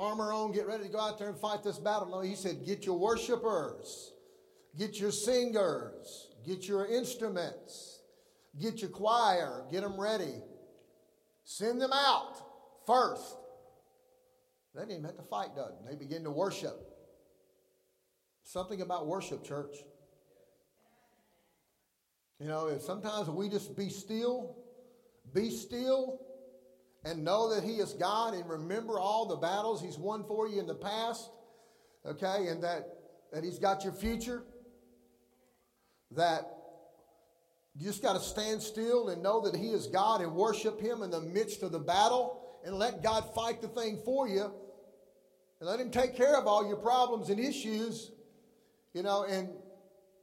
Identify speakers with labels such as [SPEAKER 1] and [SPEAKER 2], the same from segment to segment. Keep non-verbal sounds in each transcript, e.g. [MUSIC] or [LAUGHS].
[SPEAKER 1] armor on, get ready to go out there and fight this battle. No, he said, get your worshipers, get your singers, get your instruments, get your choir, get them ready. Send them out first. They didn't even have to fight, does They begin to worship. Something about worship, church. You know, if sometimes we just be still, be still, and know that He is God and remember all the battles He's won for you in the past, okay, and that, that He's got your future, that you just got to stand still and know that He is God and worship Him in the midst of the battle and let God fight the thing for you and let Him take care of all your problems and issues, you know, and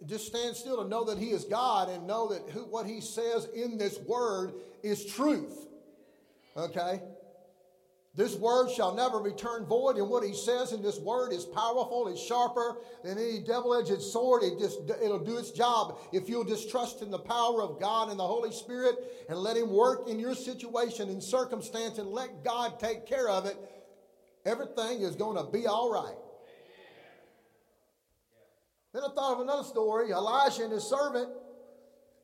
[SPEAKER 1] just stand still and know that He is God and know that who, what He says in this Word is truth. Okay? This word shall never return void, and what he says in this word is powerful, it's sharper than any double-edged sword. It just it'll do its job if you'll just trust in the power of God and the Holy Spirit and let him work in your situation and circumstance and let God take care of it. Everything is going to be all right. Then I thought of another story. Elijah and his servant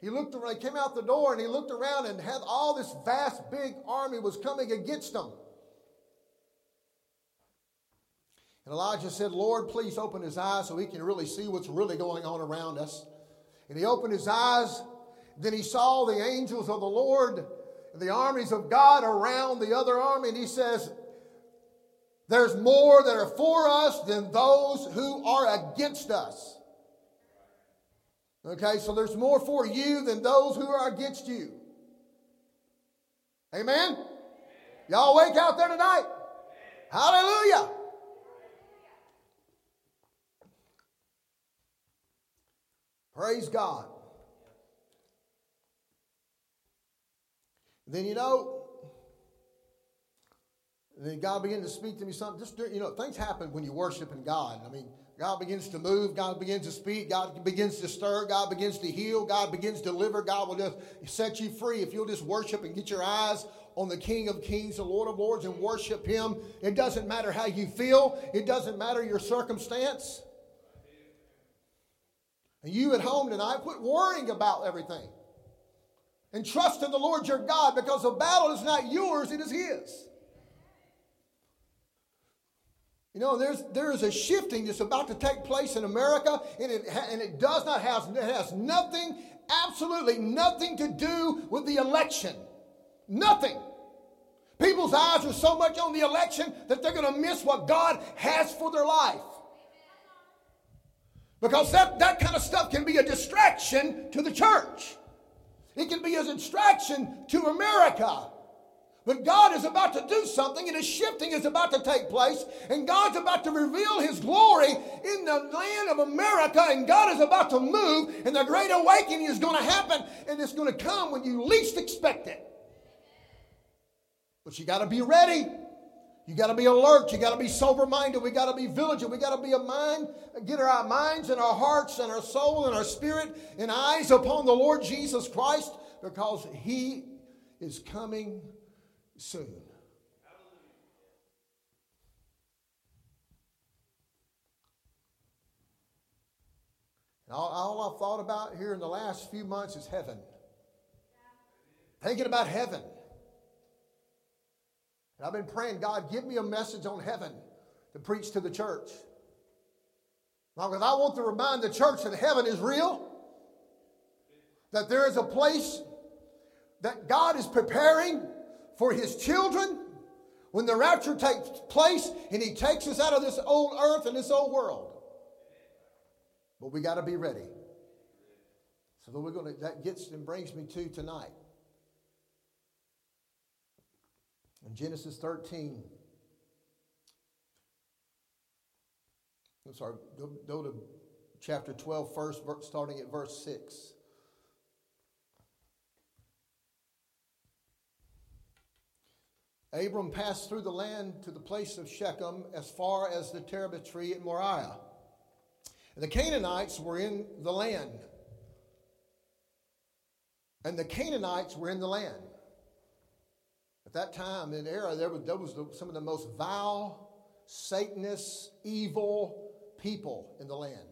[SPEAKER 1] he looked around, he came out the door and he looked around and had all this vast big army was coming against him. And Elijah said, Lord, please open his eyes so he can really see what's really going on around us. And he opened his eyes. Then he saw the angels of the Lord, the armies of God around the other army. And he says, There's more that are for us than those who are against us. Okay, so there's more for you than those who are against you. Amen? Y'all wake out there tonight. Hallelujah. Praise God. Then you know, then God began to speak to me something. Just you know, things happen when you're worshiping God. I mean, God begins to move. God begins to speak. God begins to stir. God begins to heal. God begins to deliver. God will just set you free if you'll just worship and get your eyes on the King of Kings, the Lord of Lords, and worship Him. It doesn't matter how you feel, it doesn't matter your circumstance. And you at home tonight, quit worrying about everything. And trust in the Lord your God because the battle is not yours, it is His. You know, there's, there is a shifting that's about to take place in America, and it, and it does not have, it has nothing, absolutely nothing to do with the election. Nothing. People's eyes are so much on the election that they're going to miss what God has for their life. Because that, that kind of stuff can be a distraction to the church. It can be a distraction to America. But God is about to do something, and a shifting is about to take place, and God's about to reveal His glory in the land of America, and God is about to move, and the great awakening is going to happen, and it's going to come when you least expect it. But you got to be ready. You got to be alert. You got to be sober minded. We got to be vigilant. We got to be a mind, get our minds and our hearts and our soul and our spirit and eyes upon the Lord Jesus Christ because He is coming soon. All, all, I've thought about here in the last few months is heaven. Thinking about heaven. And I've been praying, God, give me a message on heaven to preach to the church. Because I want to remind the church that heaven is real, that there is a place that God is preparing for his children when the rapture takes place and he takes us out of this old earth and this old world. But we got to be ready. So we're going to, that gets and brings me to tonight. In Genesis 13, I'm sorry, go, go to chapter 12 first, starting at verse 6. Abram passed through the land to the place of Shechem as far as the terebinth tree at Moriah. And the Canaanites were in the land. And the Canaanites were in the land. At that time, in era, there was, there was some of the most vile, Satanist, evil people in the land.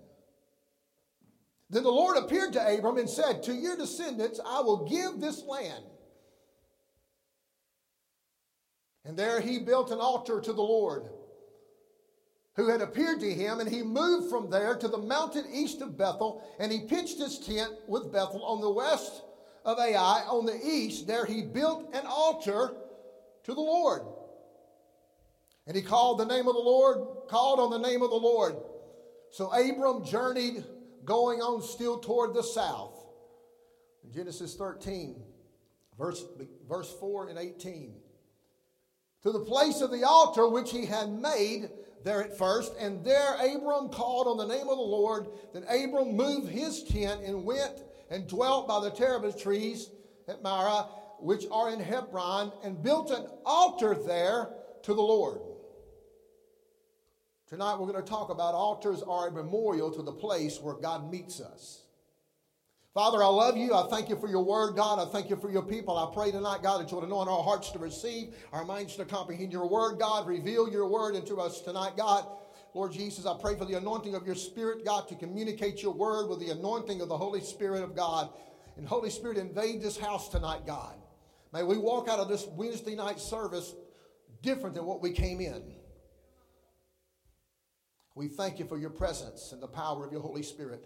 [SPEAKER 1] Then the Lord appeared to Abram and said, To your descendants I will give this land. And there he built an altar to the Lord who had appeared to him, and he moved from there to the mountain east of Bethel, and he pitched his tent with Bethel on the west of Ai. On the east, there he built an altar to the Lord. And he called the name of the Lord, called on the name of the Lord. So Abram journeyed, going on still toward the south. Genesis 13, verse, verse 4 and 18. To the place of the altar which he had made there at first, and there Abram called on the name of the Lord. Then Abram moved his tent and went and dwelt by the terebinth trees at Mamre, which are in Hebron, and built an altar there to the Lord. Tonight we're going to talk about altars are a memorial to the place where God meets us. Father, I love you. I thank you for your word, God. I thank you for your people. I pray tonight, God, that you will anoint our hearts to receive, our minds to comprehend your word, God. Reveal your word into us tonight, God. Lord Jesus, I pray for the anointing of your Spirit, God, to communicate your word with the anointing of the Holy Spirit of God. And Holy Spirit, invade this house tonight, God. May we walk out of this Wednesday night service different than what we came in. We thank you for your presence and the power of your Holy Spirit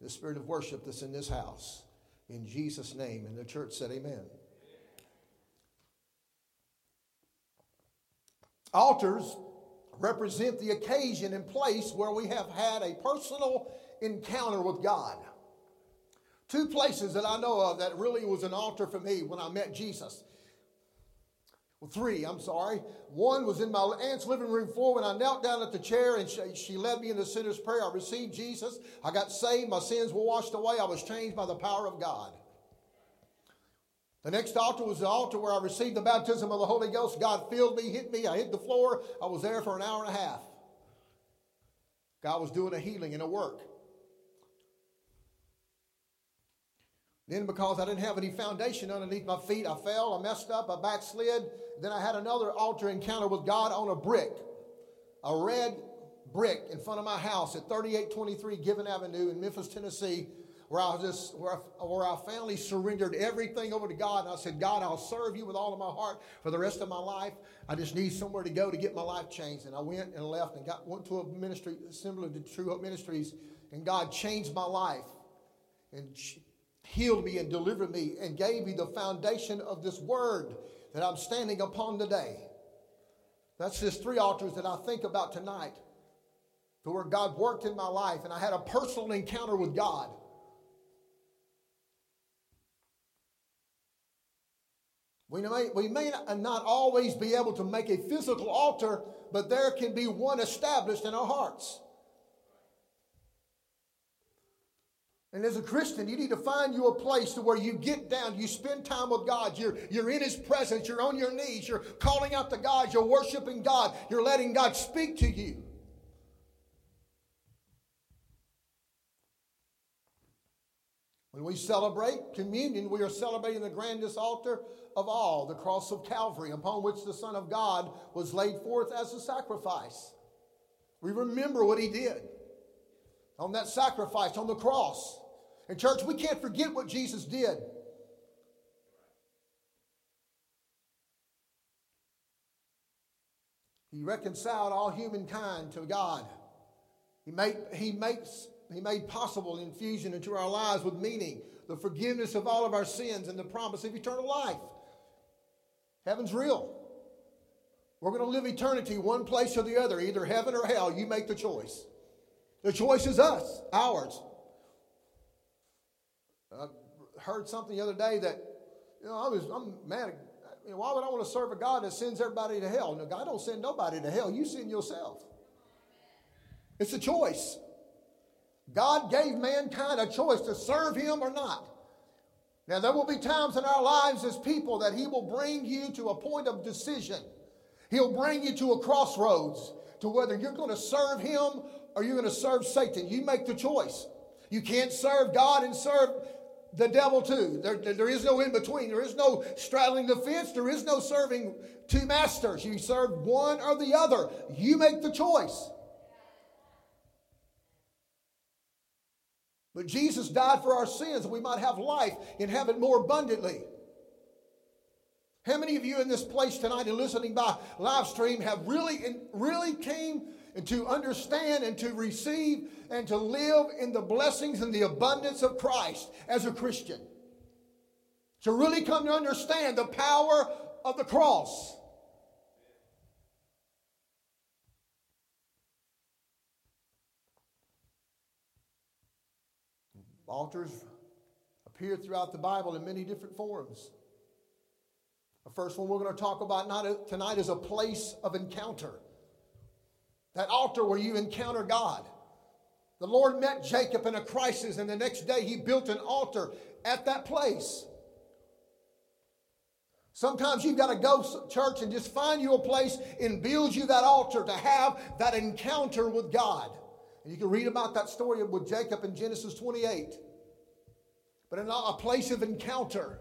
[SPEAKER 1] the spirit of worship that's in this house. In Jesus' name. And the church said, Amen. Altars represent the occasion and place where we have had a personal encounter with God. Two places that I know of that really was an altar for me when I met Jesus. Well, three, I'm sorry. One was in my aunt's living room floor when I knelt down at the chair and she, she led me in the sinner's prayer. I received Jesus. I got saved. My sins were washed away. I was changed by the power of God. The next altar was the altar where I received the baptism of the Holy Ghost. God filled me, hit me. I hit the floor. I was there for an hour and a half. God was doing a healing and a work. Then, because I didn't have any foundation underneath my feet, I fell, I messed up, I backslid. Then I had another altar encounter with God on a brick, a red brick in front of my house at 3823 Given Avenue in Memphis, Tennessee, where I just where I, where I finally surrendered everything over to God. And I said, God, I'll serve you with all of my heart for the rest of my life. I just need somewhere to go to get my life changed. And I went and left and got went to a ministry similar to True Hope Ministries, and God changed my life. And healed me and delivered me and gave me the foundation of this word that I'm standing upon today. That's just three altars that I think about tonight to where God worked in my life and I had a personal encounter with God. We may, we may not always be able to make a physical altar, but there can be one established in our hearts. And as a Christian, you need to find you a place to where you get down, you spend time with God, you're, you're in His presence, you're on your knees, you're calling out to God, you're worshiping God, you're letting God speak to you. When we celebrate communion, we are celebrating the grandest altar of all, the cross of Calvary, upon which the Son of God was laid forth as a sacrifice. We remember what He did on that sacrifice on the cross. And, church, we can't forget what Jesus did. He reconciled all humankind to God. He made, he makes, he made possible infusion into our lives with meaning, the forgiveness of all of our sins, and the promise of eternal life. Heaven's real. We're going to live eternity one place or the other, either heaven or hell. You make the choice. The choice is us, ours. I heard something the other day that, you know, I was, I'm mad. Why would I want to serve a God that sends everybody to hell? No, God don't send nobody to hell. You send yourself. It's a choice. God gave mankind a choice to serve Him or not. Now, there will be times in our lives as people that He will bring you to a point of decision. He'll bring you to a crossroads to whether you're going to serve Him or you're going to serve Satan. You make the choice. You can't serve God and serve the devil too. There, there is no in between. There is no straddling the fence. There is no serving two masters. You serve one or the other. You make the choice. But Jesus died for our sins that we might have life and have it more abundantly. How many of you in this place tonight and listening by live stream have really, really came to understand and to receive and to live in the blessings and the abundance of Christ as a Christian? To really come to understand the power of the cross. Altars appear throughout the Bible in many different forms. The first one we're going to talk about tonight is a place of encounter. That altar where you encounter God. The Lord met Jacob in a crisis, and the next day he built an altar at that place. Sometimes you've got to go church and just find you a place and build you that altar to have that encounter with God. And you can read about that story with Jacob in Genesis 28. But in a place of encounter.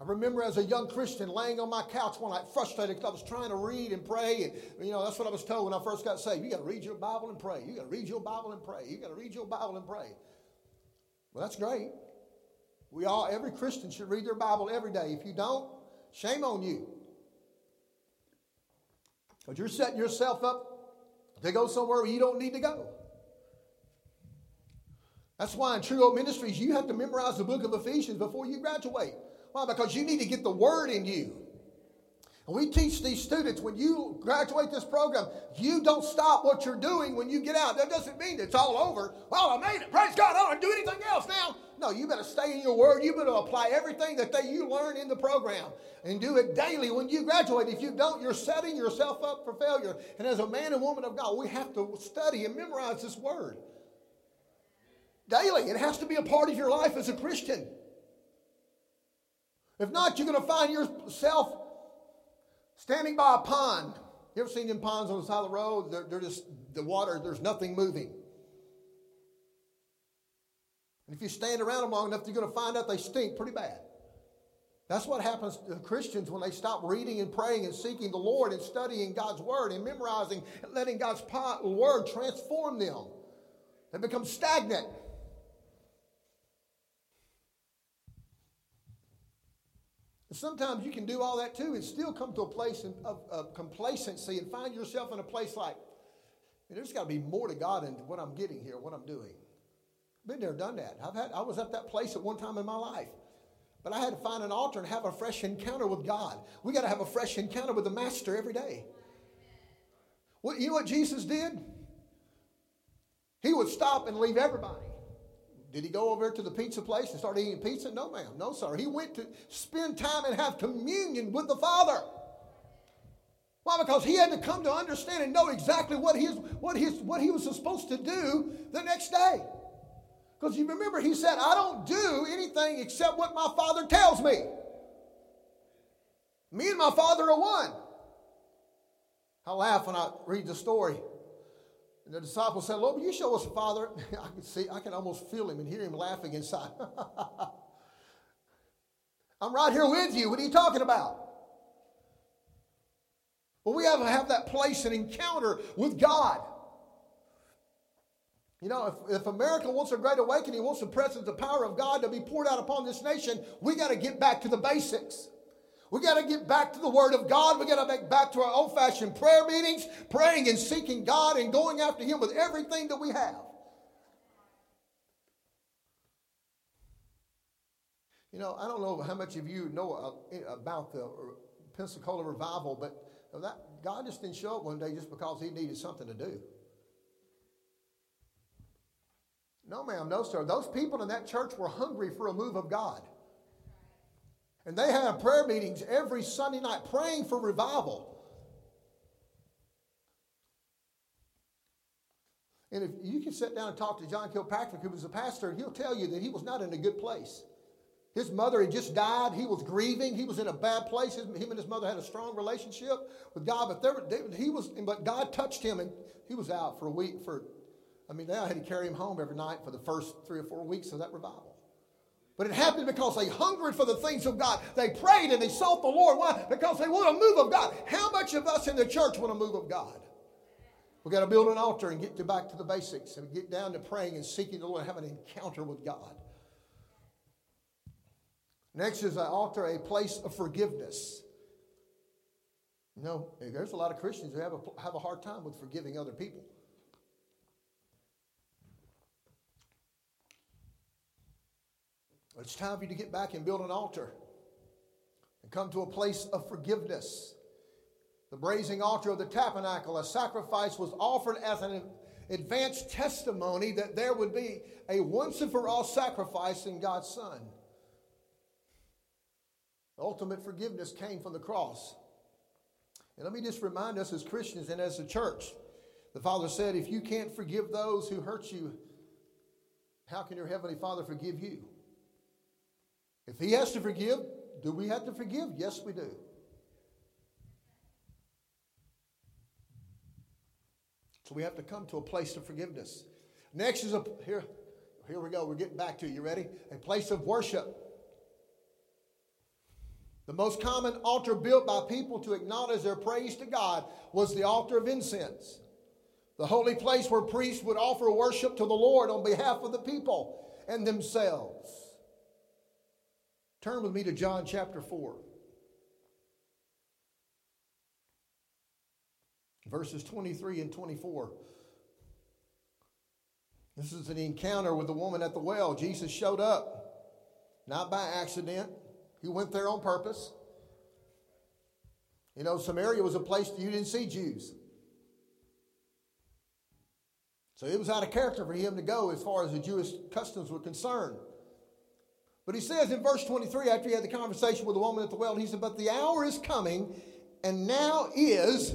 [SPEAKER 1] I remember as a young Christian laying on my couch one night, frustrated because I was trying to read and pray. And, you know, that's what I was told when I first got saved. You got to read your Bible and pray. You got to read your Bible and pray. You got to read your Bible and pray. Well, that's great. We all, every Christian should read their Bible every day. If you don't, shame on you. Because you're setting yourself up to go somewhere where you don't need to go. That's why in True Hope Ministries, you have to memorize the book of Ephesians before you graduate. Why? Because you need to get the word in you. And we teach these students when you graduate this program, you don't stop what you're doing when you get out. That doesn't mean it's all over. Well, I made it. Praise God. I don't do anything else now. No, you better stay in your word. You better apply everything that they, you learn in the program and do it daily when you graduate. If you don't, you're setting yourself up for failure. And as a man and woman of God, we have to study and memorize this word daily. It has to be a part of your life as a Christian. If not, you're going to find yourself standing by a pond. You ever seen them ponds on the side of the road? They're, they're just, the water, there's nothing moving. And if you stand around them long enough, you're going to find out they stink pretty bad. That's what happens to Christians when they stop reading and praying and seeking the Lord and studying God's Word and memorizing and letting God's Word transform them. They become stagnant. Sometimes you can do all that too and still come to a place of, of complacency and find yourself in a place like, there's got to be more to God than what I'm getting here, what I'm doing. Been there, done that. I've had, I was at that place at one time in my life. But I had to find an altar and have a fresh encounter with God. We got to have a fresh encounter with the Master every day. Well, you know what Jesus did? He would stop and leave everybody. Did he go over to the pizza place and start eating pizza? No, ma'am. No, sir. He went to spend time and have communion with the Father. Why? Because he had to come to understand and know exactly what, his, what, his, what he was supposed to do the next day. Because you remember, he said, I don't do anything except what my Father tells me. Me and my Father are one. I laugh when I read the story and the disciples said, Lord, will you show us the Father? [LAUGHS] I can see, I can almost feel him and hear him laughing inside. [LAUGHS] I'm right here with you. What are you talking about? Well, we have to have that place and encounter with God. You know, if, if America wants a great awakening, wants the presence, the power of God to be poured out upon this nation, we got to get back to the basics. We got to get back to the Word of God. We got to get back to our old fashioned prayer meetings, praying and seeking God and going after Him with everything that we have. You know, I don't know how much of you know uh, about the Pensacola revival, but that God just didn't show up one day just because He needed something to do. No, ma'am, no, sir. Those people in that church were hungry for a move of God. And they have prayer meetings every Sunday night praying for revival. And if you can sit down and talk to John Kilpatrick, who was a pastor, he'll tell you that he was not in a good place. His mother had just died. He was grieving. He was in a bad place. His, him and his mother had a strong relationship with God, but there, they, he was. But God touched him, and he was out for a week for I mean, they had to carry him home every night for the first three or four weeks of that revival. But it happened because they hungered for the things of God. They prayed and they sought the Lord. Why? Because they want a move of God. How much of us in the church want a move of God? We've got to build an altar and get to back to the basics and get down to praying and seeking the Lord and have an encounter with God. Next is an altar, a place of forgiveness. You know, there's a lot of Christians who have a, have a hard time with forgiving other people. It's time for you to get back and build an altar and come to a place of forgiveness. The brazen altar of the tabernacle, a sacrifice was offered as an advanced testimony that there would be a once and for all sacrifice in God's Son. Ultimate forgiveness came from the cross. And let me just remind us as Christians and as a church the Father said, if you can't forgive those who hurt you, how can your Heavenly Father forgive you? If He has to forgive, do we have to forgive? Yes, we do. So we have to come to a place of forgiveness. Next is a here, here we go. We're getting back to you. Ready? A place of worship. The most common altar built by people to acknowledge their praise to God was the altar of incense. The holy place where priests would offer worship to the Lord on behalf of the people and themselves. Turn with me to John chapter 4. Verses 23 and 24. This is an encounter with the woman at the well. Jesus showed up, not by accident, he went there on purpose. You know, Samaria was a place you didn't see Jews. So it was out of character for him to go as far as the Jewish customs were concerned. But he says in verse 23, after he had the conversation with the woman at the well, he said, But the hour is coming, and now is,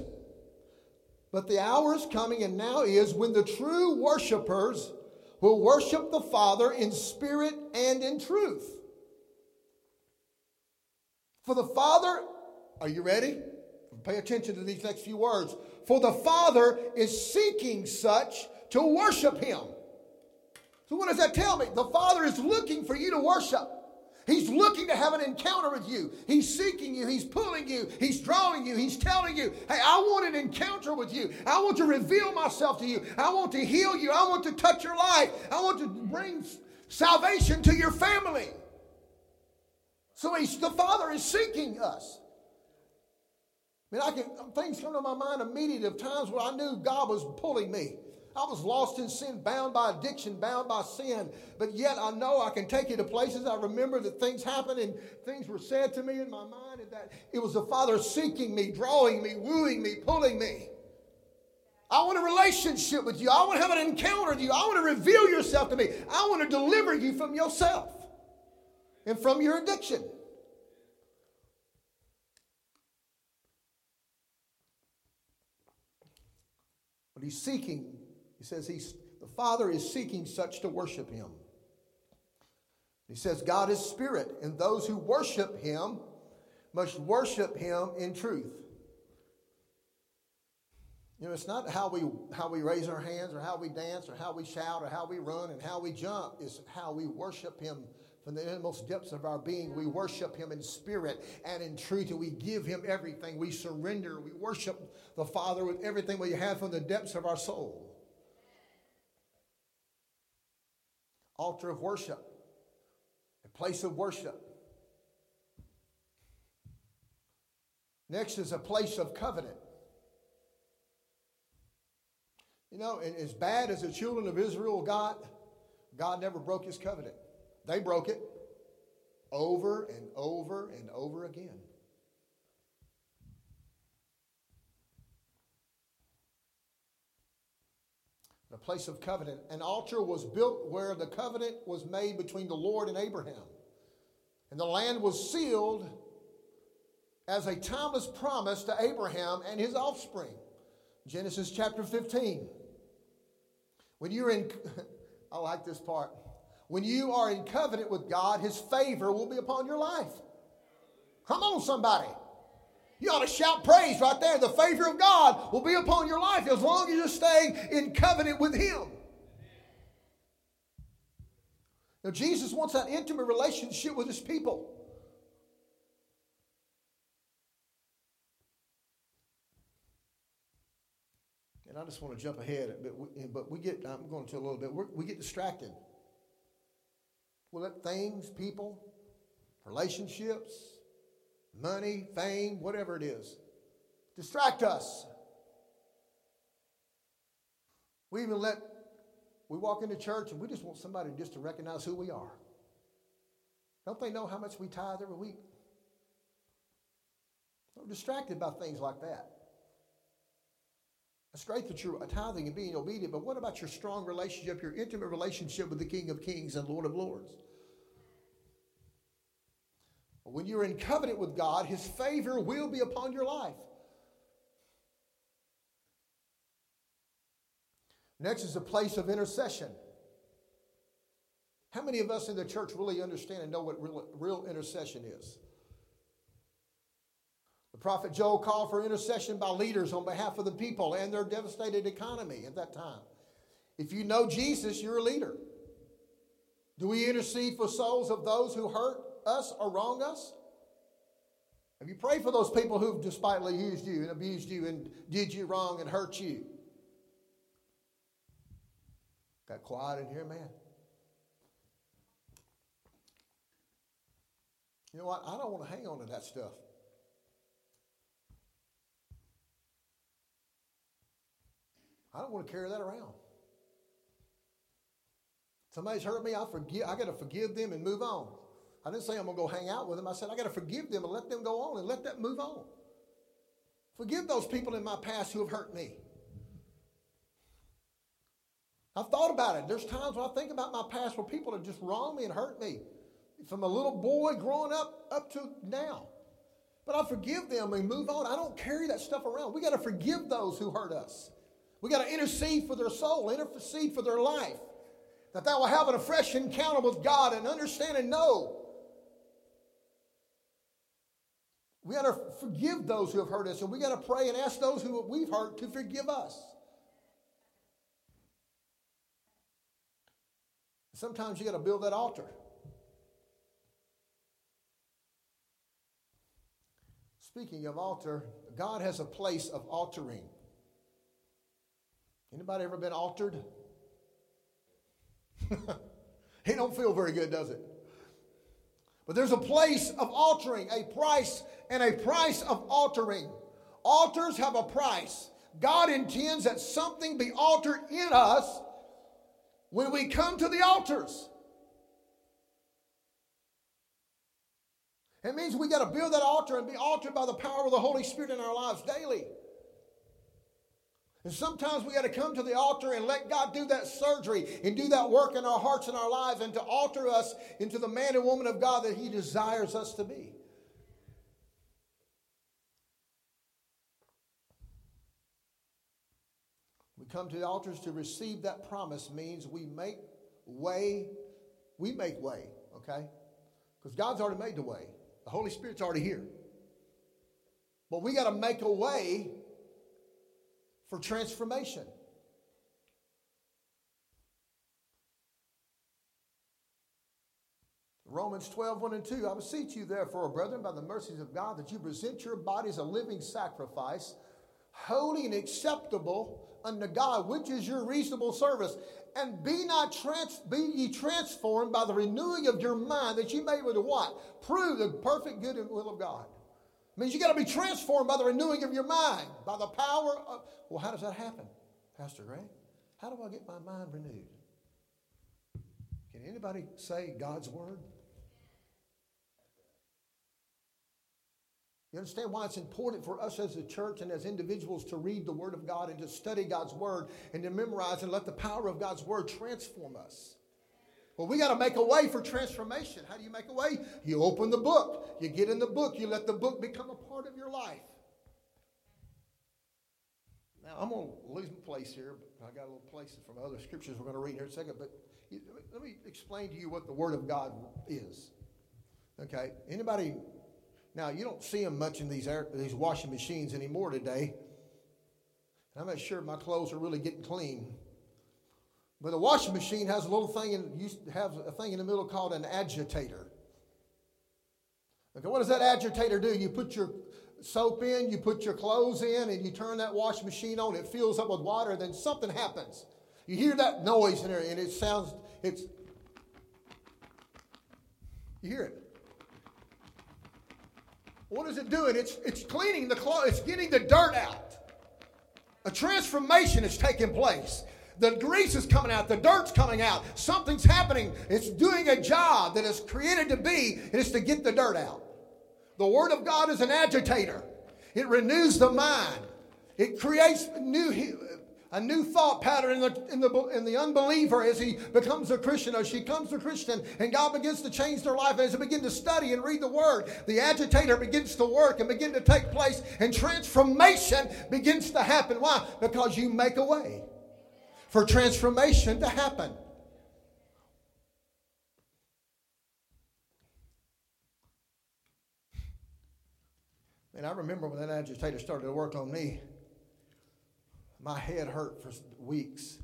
[SPEAKER 1] but the hour is coming, and now is when the true worshipers will worship the Father in spirit and in truth. For the Father, are you ready? Pay attention to these next few words. For the Father is seeking such to worship Him. So, what does that tell me? The Father is looking for you to worship. He's looking to have an encounter with you. He's seeking you. He's pulling you. He's drawing you. He's telling you, hey, I want an encounter with you. I want to reveal myself to you. I want to heal you. I want to touch your life. I want to bring salvation to your family. So he's, the Father is seeking us. I mean, I can things come to my mind immediately of times where I knew God was pulling me. I was lost in sin, bound by addiction, bound by sin. But yet I know I can take you to places. I remember that things happened and things were said to me in my mind, and that it was the Father seeking me, drawing me, wooing me, pulling me. I want a relationship with you. I want to have an encounter with you. I want to reveal yourself to me. I want to deliver you from yourself and from your addiction. But he's seeking, he says he's the Father is seeking such to worship him. He says God is spirit, and those who worship him must worship him in truth. You know, it's not how we how we raise our hands or how we dance or how we shout or how we run and how we jump. It's how we worship him from the innermost depths of our being, we worship Him in spirit and in truth, and we give Him everything. We surrender. We worship the Father with everything we have from the depths of our soul. Altar of worship, a place of worship. Next is a place of covenant. You know, as bad as the children of Israel got, God never broke his covenant. They broke it over and over and over again. The place of covenant. An altar was built where the covenant was made between the Lord and Abraham. And the land was sealed as a timeless promise to Abraham and his offspring. Genesis chapter 15. When you're in, [LAUGHS] I like this part. When you are in covenant with God, His favor will be upon your life. Come on, somebody. You ought to shout praise right there. The favor of God will be upon your life as long as you're staying in covenant with Him. Now, Jesus wants that intimate relationship with his people. And I just want to jump ahead, but we, but we get, I'm going to a little bit, We're, we get distracted. We let things, people, relationships, money, fame, whatever it is, distract us. We even let, we walk into church and we just want somebody just to recognize who we are. Don't they know how much we tithe every week? We're distracted by things like that. It's great that you're tithing and being obedient, but what about your strong relationship, your intimate relationship with the King of Kings and Lord of Lords? When you're in covenant with God, His favor will be upon your life. Next is a place of intercession. How many of us in the church really understand and know what real, real intercession is? The prophet Joel called for intercession by leaders on behalf of the people and their devastated economy at that time. If you know Jesus, you're a leader. Do we intercede for souls of those who hurt us or wrong us? Have you prayed for those people who've despitefully used you and abused you and did you wrong and hurt you? Got quiet in here, man. You know what? I don't want to hang on to that stuff. I don't want to carry that around. Somebody's hurt me, I forgive. I got to forgive them and move on. I didn't say I'm going to go hang out with them. I said I got to forgive them and let them go on and let that move on. Forgive those people in my past who have hurt me. I've thought about it. There's times when I think about my past where people have just wronged me and hurt me from a little boy growing up up to now. But I forgive them and move on. I don't carry that stuff around. We got to forgive those who hurt us. We got to intercede for their soul, intercede for their life, that they will have a fresh encounter with God and understand and know We got to forgive those who have hurt us, and we got to pray and ask those who we've hurt to forgive us. Sometimes you got to build that altar. Speaking of altar, God has a place of altering. Anybody ever been altered? [LAUGHS] it don't feel very good, does it? But there's a place of altering, a price and a price of altering. Altars have a price. God intends that something be altered in us when we come to the altars. It means we got to build that altar and be altered by the power of the Holy Spirit in our lives daily. And sometimes we got to come to the altar and let God do that surgery and do that work in our hearts and our lives and to alter us into the man and woman of God that He desires us to be. We come to the altars to receive that promise means we make way, we make way, okay? Because God's already made the way. The Holy Spirit's already here. But we got to make a way for transformation. Romans 12, 1 and 2. I beseech you, therefore, brethren, by the mercies of God, that you present your bodies a living sacrifice, holy and acceptable unto God, which is your reasonable service. And be not trans- be ye transformed by the renewing of your mind, that ye may with what? Prove the perfect good and will of God. It means you got to be transformed by the renewing of your mind, by the power of. Well, how does that happen, Pastor Greg? How do I get my mind renewed? Can anybody say God's word? You understand why it's important for us as a church and as individuals to read the Word of God and to study God's Word and to memorize and let the power of God's Word transform us. Well, we got to make a way for transformation. How do you make a way? You open the book, you get in the book, you let the book become a part of your life. Now, I'm going to lose my place here, but I got a little places from other scriptures we're going to read here in a second. But let me explain to you what the Word of God is. Okay? Anybody now, you don't see them much in these, air, these washing machines anymore today. I'm not sure my clothes are really getting clean. But the washing machine has a little thing and to have a thing in the middle called an agitator. Okay, what does that agitator do? You put your soap in, you put your clothes in, and you turn that washing machine on. It fills up with water. Then something happens. You hear that noise in there, and it sounds. It's. You hear it. What is it doing? It's it's cleaning the clothes. It's getting the dirt out. A transformation is taking place. The grease is coming out, the dirt's coming out. Something's happening. It's doing a job that it's created to be, and it's to get the dirt out. The Word of God is an agitator. It renews the mind. It creates new, a new thought pattern in the, in, the, in the unbeliever as he becomes a Christian or she becomes a Christian and God begins to change their life. As they begin to study and read the Word, the agitator begins to work and begin to take place and transformation begins to happen. Why? Because you make a way for transformation to happen. And I remember when that agitator started to work on me, my head hurt for weeks,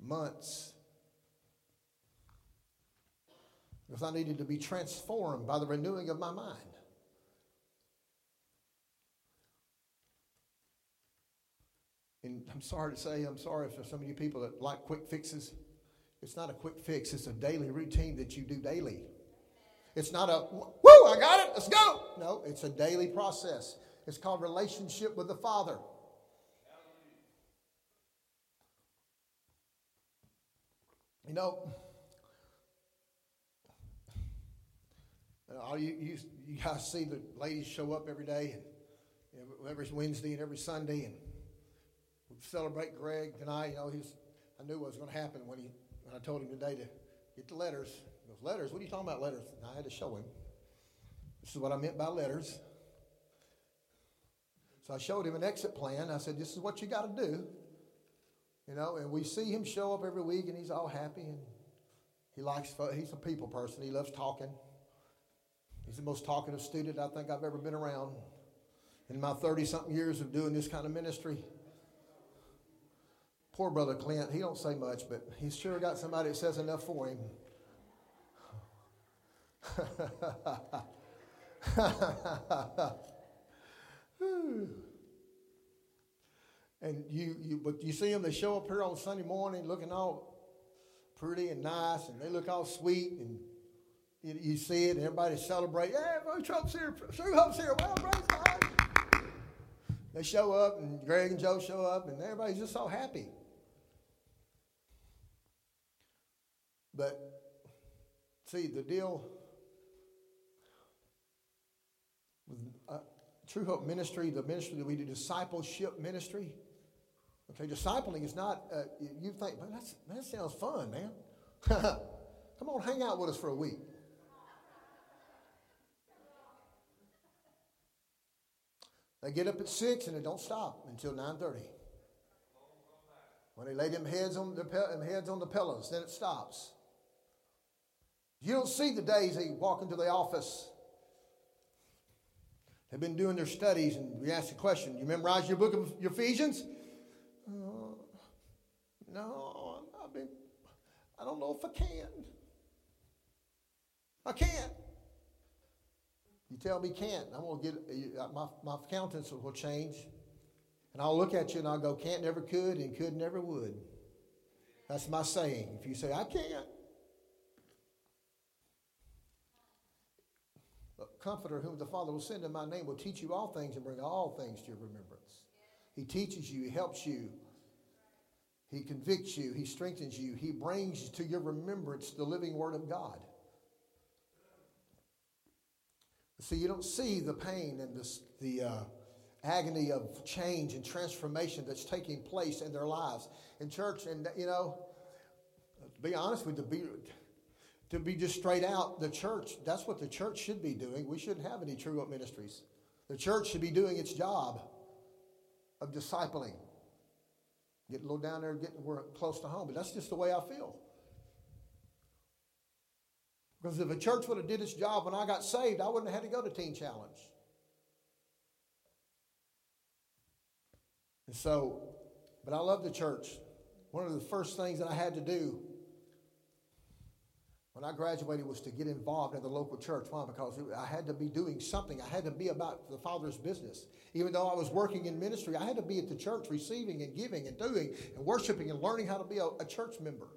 [SPEAKER 1] months. Because I needed to be transformed by the renewing of my mind. And I'm sorry to say, I'm sorry for some of you people that like quick fixes. It's not a quick fix, it's a daily routine that you do daily. It's not a, whoo, I got it, let's go. No, it's a daily process. It's called relationship with the Father. You know, all you, you, you guys see the ladies show up every day, and every Wednesday and every Sunday, and celebrate Greg tonight. You know, he's, I knew what was going to happen when, he, when I told him today to get the letters. He goes, Letters? What are you talking about, letters? And I had to show him. This is what I meant by letters. So I showed him an exit plan. I said, This is what you got to do. You know, and we see him show up every week and he's all happy and he likes, he's a people person. He loves talking. He's the most talkative student I think I've ever been around in my 30 something years of doing this kind of ministry. Poor brother Clint, he don't say much, but he's sure got somebody that says enough for him. [LAUGHS] and you, you, but you see them, they show up here on Sunday morning looking all pretty and nice, and they look all sweet, and you, you see it, and everybody celebrate. Yeah, Trump's here, True Hope's here. Well, praise God. They show up, and Greg and Joe show up, and everybody's just so happy. But see, the deal with uh, True Hope Ministry, the ministry that we do, discipleship ministry. Okay, discipling is not, uh, you think, man, that's, that sounds fun, man. [LAUGHS] Come on, hang out with us for a week. They get up at 6 and they don't stop until 9.30. When they lay them heads on the, them heads on the pillows, then it stops. You don't see the days they walk into the office. They've been doing their studies, and we ask the question, you memorize your book of Ephesians? Uh, no, I've been, I don't know if I can. I can't. You tell me can't, I'm going to get, uh, my, my countenance will change. And I'll look at you and I'll go, can't never could and could never would. That's my saying. If you say, I can't, Comforter, whom the Father will send in my name, will teach you all things and bring all things to your remembrance. He teaches you, He helps you, He convicts you, He strengthens you, He brings to your remembrance the living Word of God. See, you don't see the pain and the, the uh, agony of change and transformation that's taking place in their lives in church. And, you know, to be honest with you, to be, just straight out, the church, that's what the church should be doing. We shouldn't have any True Hope ministries. The church should be doing its job of discipling. Getting a little down there, getting we're close to home. But that's just the way I feel. Because if a church would have did its job when I got saved, I wouldn't have had to go to Teen Challenge. And so, but I love the church. One of the first things that I had to do when I graduated was to get involved in the local church. Why? Because I had to be doing something. I had to be about the Father's business. Even though I was working in ministry, I had to be at the church receiving and giving and doing and worshiping and learning how to be a, a church member.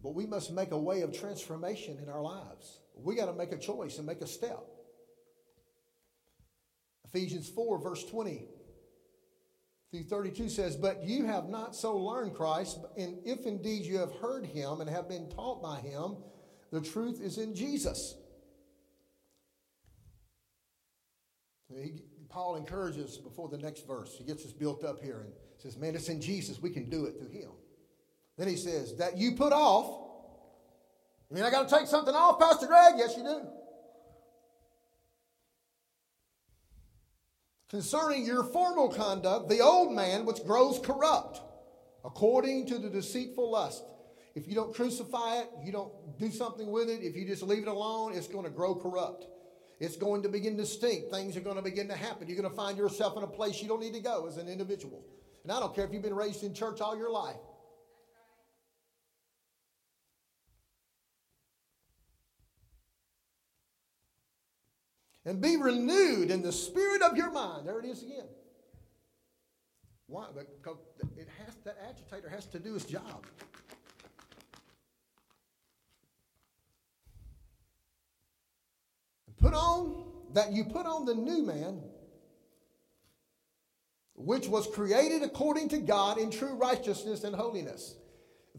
[SPEAKER 1] But we must make a way of transformation in our lives. We got to make a choice and make a step. Ephesians 4, verse 20 through 32 says, But you have not so learned Christ, and if indeed you have heard him and have been taught by him, the truth is in Jesus. He, Paul encourages before the next verse. He gets us built up here and says, Man, it's in Jesus. We can do it through him. Then he says, That you put off. I mean, I got to take something off, Pastor Greg? Yes, you do. Concerning your formal conduct, the old man which grows corrupt according to the deceitful lust. If you don't crucify it, you don't do something with it, if you just leave it alone, it's going to grow corrupt. It's going to begin to stink. Things are going to begin to happen. You're going to find yourself in a place you don't need to go as an individual. And I don't care if you've been raised in church all your life. And be renewed in the spirit of your mind. There it is again. Why? Because it has that agitator has to do his job. Put on that you put on the new man, which was created according to God in true righteousness and holiness.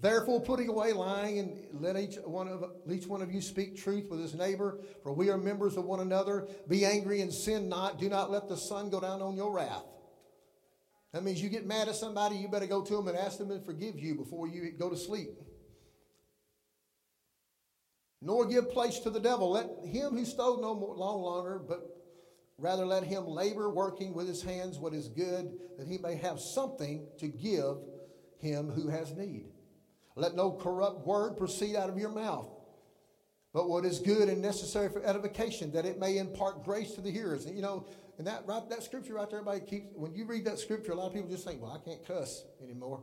[SPEAKER 1] Therefore, putting away lying, and let each one of each one of you speak truth with his neighbor, for we are members of one another. Be angry and sin not. Do not let the sun go down on your wrath. That means you get mad at somebody, you better go to them and ask them to forgive you before you go to sleep. Nor give place to the devil. Let him who stole no more, long longer, but rather let him labor, working with his hands what is good, that he may have something to give him who has need. Let no corrupt word proceed out of your mouth, but what is good and necessary for edification, that it may impart grace to the hearers. And, you know, and that right, that scripture right there, everybody keeps. When you read that scripture, a lot of people just think, "Well, I can't cuss anymore."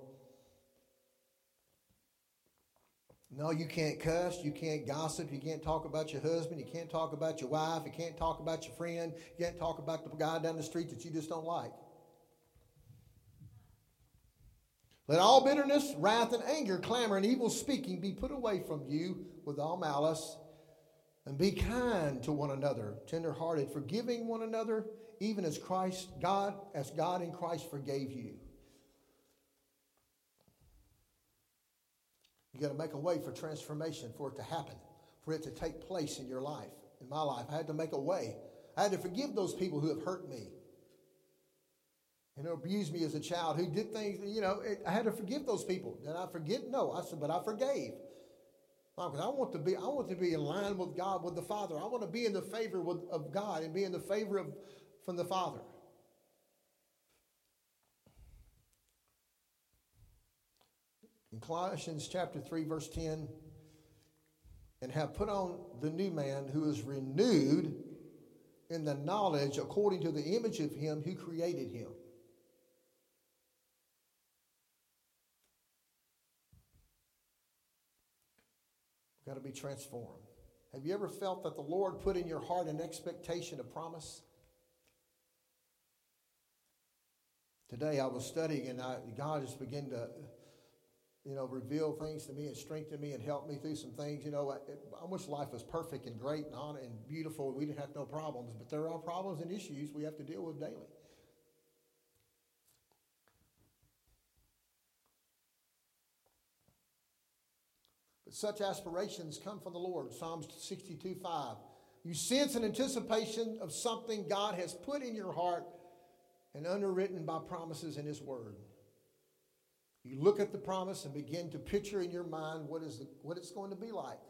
[SPEAKER 1] No, you can't cuss. You can't gossip. You can't talk about your husband. You can't talk about your wife. You can't talk about your friend. You can't talk about the guy down the street that you just don't like. Let all bitterness, wrath, and anger, clamor, and evil speaking be put away from you with all malice. And be kind to one another, tenderhearted, forgiving one another, even as Christ, God, as God in Christ forgave you. You got to make a way for transformation, for it to happen, for it to take place in your life. In my life, I had to make a way. I had to forgive those people who have hurt me and abused me as a child, who did things, you know, it, I had to forgive those people. Did I forget? No. I said, but I forgave. Because I want to be, I want to be in line with God, with the Father. I want to be in the favor with, of God and be in the favor of from the Father. In Colossians chapter 3, verse 10, and have put on the new man who is renewed in the knowledge according to the image of him who created him. Got to be transformed. Have you ever felt that the Lord put in your heart an expectation, a promise? Today I was studying and I, God just began to, you know, reveal things to me and strengthen me and help me through some things. You know, I, I wish life was perfect and great and on and beautiful. We didn't have no problems, but there are problems and issues we have to deal with daily. But such aspirations come from the Lord. Psalms 62 5. You sense an anticipation of something God has put in your heart and underwritten by promises in His Word. You look at the promise and begin to picture in your mind what, is the, what it's going to be like.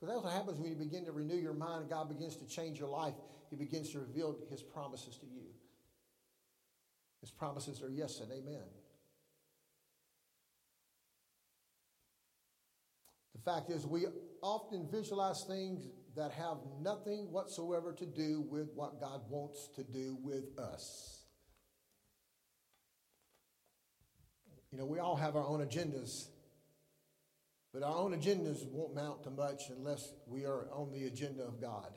[SPEAKER 1] Because that's what happens when you begin to renew your mind and God begins to change your life. He begins to reveal His promises to you. His promises are yes and amen. Fact is, we often visualize things that have nothing whatsoever to do with what God wants to do with us. You know, we all have our own agendas, but our own agendas won't mount to much unless we are on the agenda of God.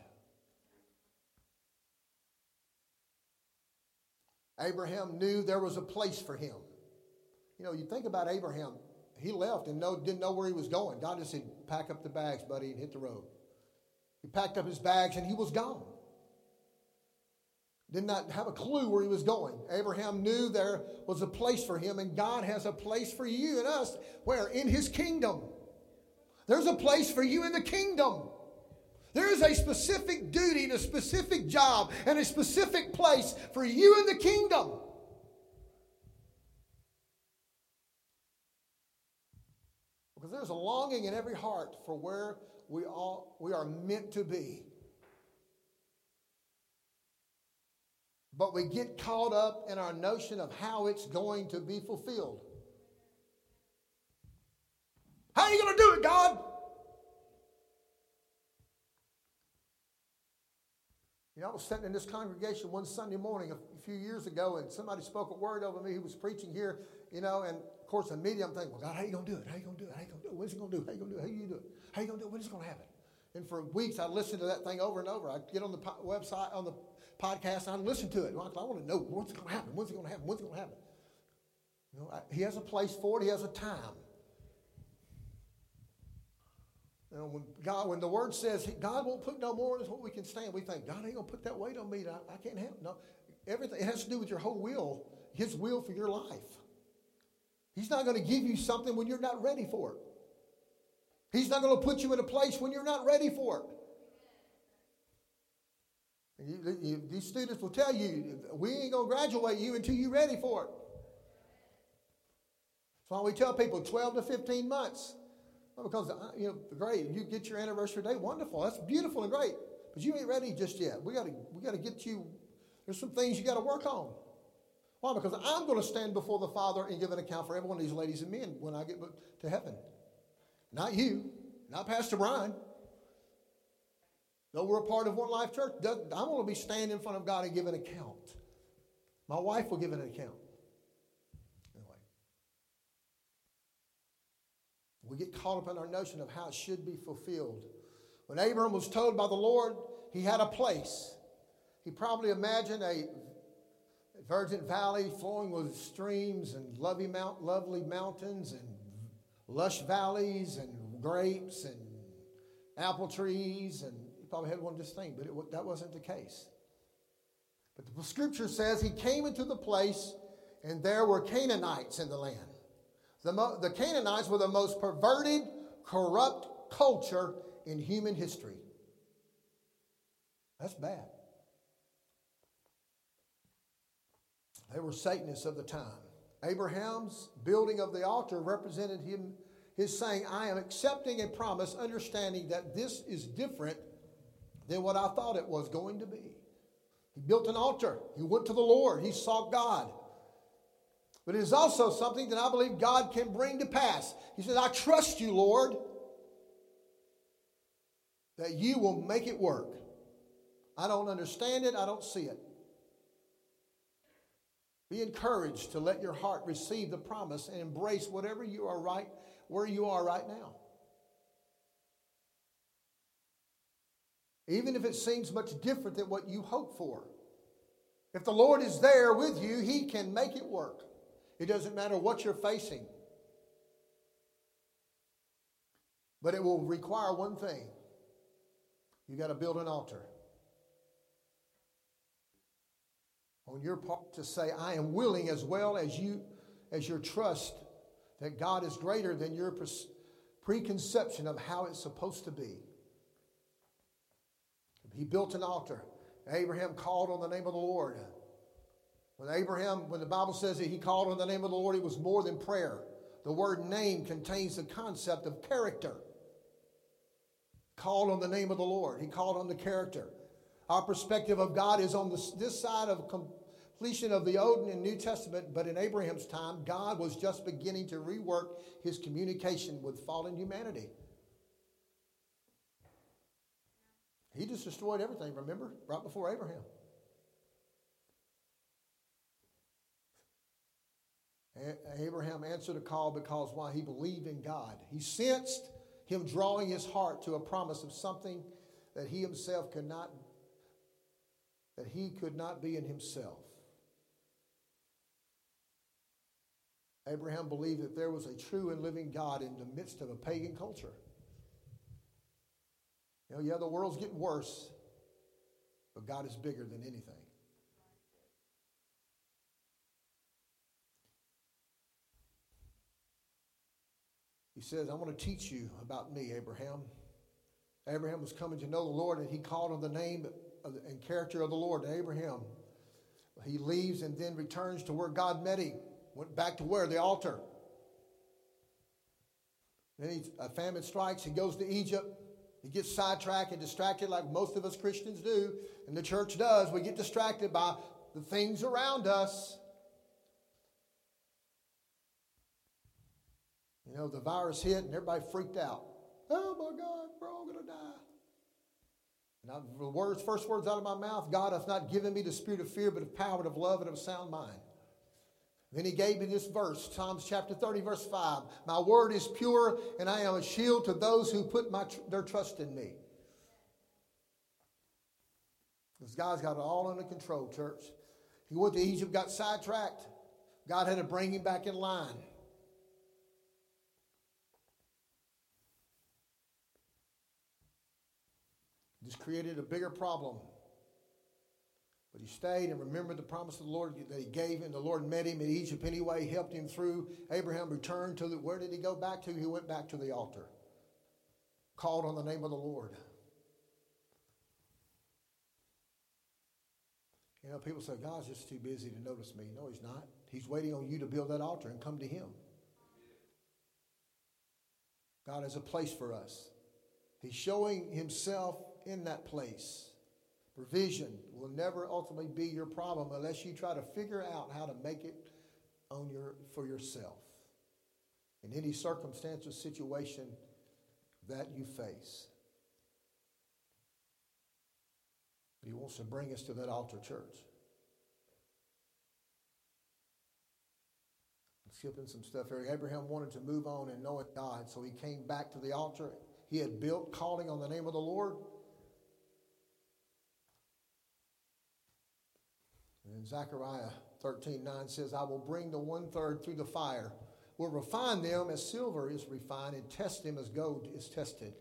[SPEAKER 1] Abraham knew there was a place for him. You know, you think about Abraham, he left and no, didn't know where he was going. God just said, Pack up the bags, buddy, and hit the road. He packed up his bags and he was gone. Did not have a clue where he was going. Abraham knew there was a place for him, and God has a place for you and us. Where? In his kingdom. There's a place for you in the kingdom. There is a specific duty and a specific job and a specific place for you in the kingdom. Because there's a longing in every heart for where we all we are meant to be. But we get caught up in our notion of how it's going to be fulfilled. How are you going to do it, God? You know, I was sitting in this congregation one Sunday morning a few years ago, and somebody spoke a word over me. He was preaching here, you know, and course, immediately I'm thinking, well, God, how you going to do it? How are you going to do it? How you going to do it? What's he going to do? How you going to do it? How you do it? How you going to do it? When is it going to happen? And for weeks, I listened to that thing over and over. I'd get on the po- website, on the podcast, and I'd listen to it. I want to know what's going to happen. When's it going to happen? When's it going to happen? You know, I, he has a place for it. He has a time. You know, when God, when the word says God won't put no more on us what we can stand, we think God ain't gonna put that weight on me. I, I can't handle. No, everything it has to do with your whole will, His will for your life. He's not going to give you something when you're not ready for it. He's not going to put you in a place when you're not ready for it. You, you, these students will tell you, we ain't going to graduate you until you're ready for it. That's why we tell people 12 to 15 months. Well, because, uh, you know, great, you get your anniversary day, wonderful. That's beautiful and great. But you ain't ready just yet. We got to we got to get you, there's some things you got to work on. Why? Because I'm going to stand before the Father and give an account for every one of these ladies and men when I get to heaven. Not you, not Pastor Brian. Though we're a part of One Life Church, I'm going to be standing in front of God and give an account. My wife will give an account. Anyway. We get caught up in our notion of how it should be fulfilled. When Abram was told by the Lord he had a place, he probably imagined a verdant valley flowing with streams and lovely, mount, lovely mountains and lush valleys and grapes and apple trees. And he probably had one this thing, but it, that wasn't the case. But the scripture says he came into the place and there were Canaanites in the land. The, mo- the Canaanites were the most perverted, corrupt culture in human history. That's bad. They were Satanists of the time. Abraham's building of the altar represented him his saying, I am accepting a promise, understanding that this is different than what I thought it was going to be. He built an altar. He went to the Lord. He sought God. But it is also something that I believe God can bring to pass. He says, I trust you, Lord, that you will make it work. I don't understand it. I don't see it. Be encouraged to let your heart receive the promise and embrace whatever you are right where you are right now. Even if it seems much different than what you hope for. If the Lord is there with you, He can make it work. It doesn't matter what you're facing. But it will require one thing you got to build an altar. On your part to say, I am willing as well as you, as your trust that God is greater than your preconception of how it's supposed to be. He built an altar. Abraham called on the name of the Lord. When Abraham, when the Bible says that he called on the name of the Lord, it was more than prayer. The word name contains the concept of character. Called on the name of the Lord. He called on the character. Our perspective of God is on this, this side of completion of the Old and New Testament, but in Abraham's time, God was just beginning to rework his communication with fallen humanity. He just destroyed everything, remember? Right before Abraham. Abraham answered a call because why? He believed in God. He sensed him drawing his heart to a promise of something that he himself could not that he could not be in himself. Abraham believed that there was a true and living God in the midst of a pagan culture. You know, yeah, the world's getting worse, but God is bigger than anything. He says, I want to teach you about me, Abraham. Abraham was coming to know the Lord, and he called on the name and character of the Lord Abraham. He leaves and then returns to where God met him. Went back to where? The altar. Then he, a famine strikes. He goes to Egypt. He gets sidetracked and distracted, like most of us Christians do, and the church does. We get distracted by the things around us. You know, the virus hit and everybody freaked out. Oh my God, we're all going to die. Now, the words, first words out of my mouth God hath not given me the spirit of fear, but of power and of love and of sound mind. Then he gave me this verse, Psalms chapter 30, verse 5. My word is pure, and I am a shield to those who put my, their trust in me. This guy's got it all under control, church. He went to Egypt, got sidetracked. God had to bring him back in line. Just created a bigger problem. But he stayed and remembered the promise of the Lord that he gave him. The Lord met him in Egypt anyway, helped him through. Abraham returned to the, where did he go back to? He went back to the altar, called on the name of the Lord. You know, people say, God's just too busy to notice me. No, he's not. He's waiting on you to build that altar and come to him. God has a place for us. He's showing himself in that place. Provision will never ultimately be your problem unless you try to figure out how to make it on your, for yourself in any circumstance or situation that you face. He wants to bring us to that altar church. I'm skipping some stuff here. Abraham wanted to move on and know it God, so he came back to the altar he had built, calling on the name of the Lord. And Zechariah 13 9 says, I will bring the one third through the fire, will refine them as silver is refined, and test them as gold is tested.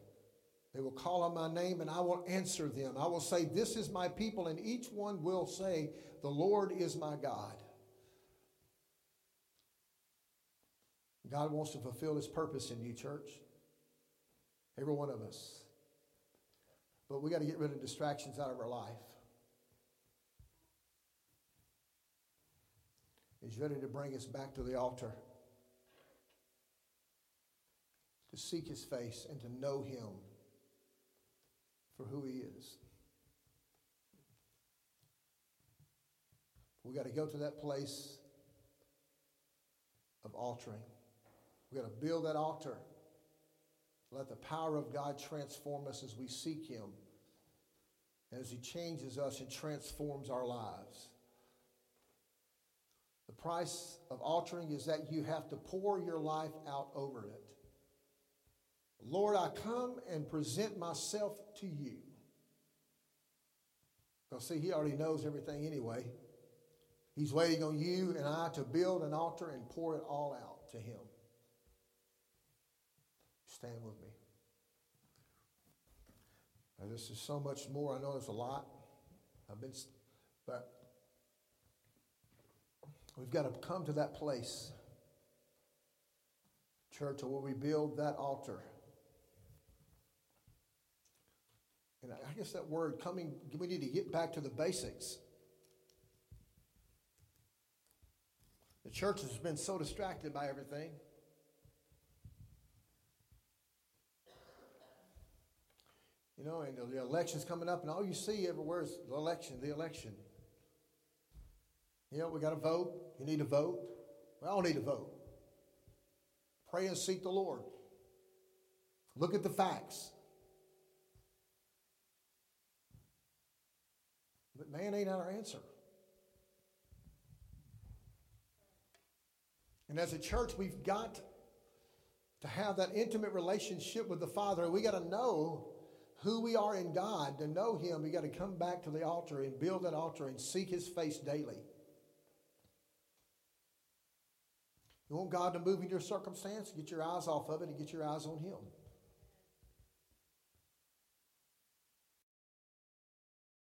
[SPEAKER 1] They will call on my name, and I will answer them. I will say, This is my people, and each one will say, The Lord is my God. God wants to fulfill his purpose in you, church. Every one of us. But we got to get rid of distractions out of our life. He's ready to bring us back to the altar, to seek his face and to know him for who he is. We got to go to that place of altering. We got to build that altar. Let the power of God transform us as we seek him, as he changes us and transforms our lives. Price of altering is that you have to pour your life out over it. Lord, I come and present myself to you. Because, see, He already knows everything anyway. He's waiting on you and I to build an altar and pour it all out to Him. Stand with me. Now, this is so much more. I know there's a lot. I've been, but We've got to come to that place, church, where we build that altar. And I guess that word coming, we need to get back to the basics. The church has been so distracted by everything. You know, and the election's coming up, and all you see everywhere is the election, the election. You know, we got to vote. You need to vote. We all need to vote. Pray and seek the Lord. Look at the facts. But man ain't our answer. And as a church, we've got to have that intimate relationship with the Father. We got to know who we are in God. To know Him, we got to come back to the altar and build that altar and seek His face daily. You want God to move in your circumstance? Get your eyes off of it and get your eyes on Him.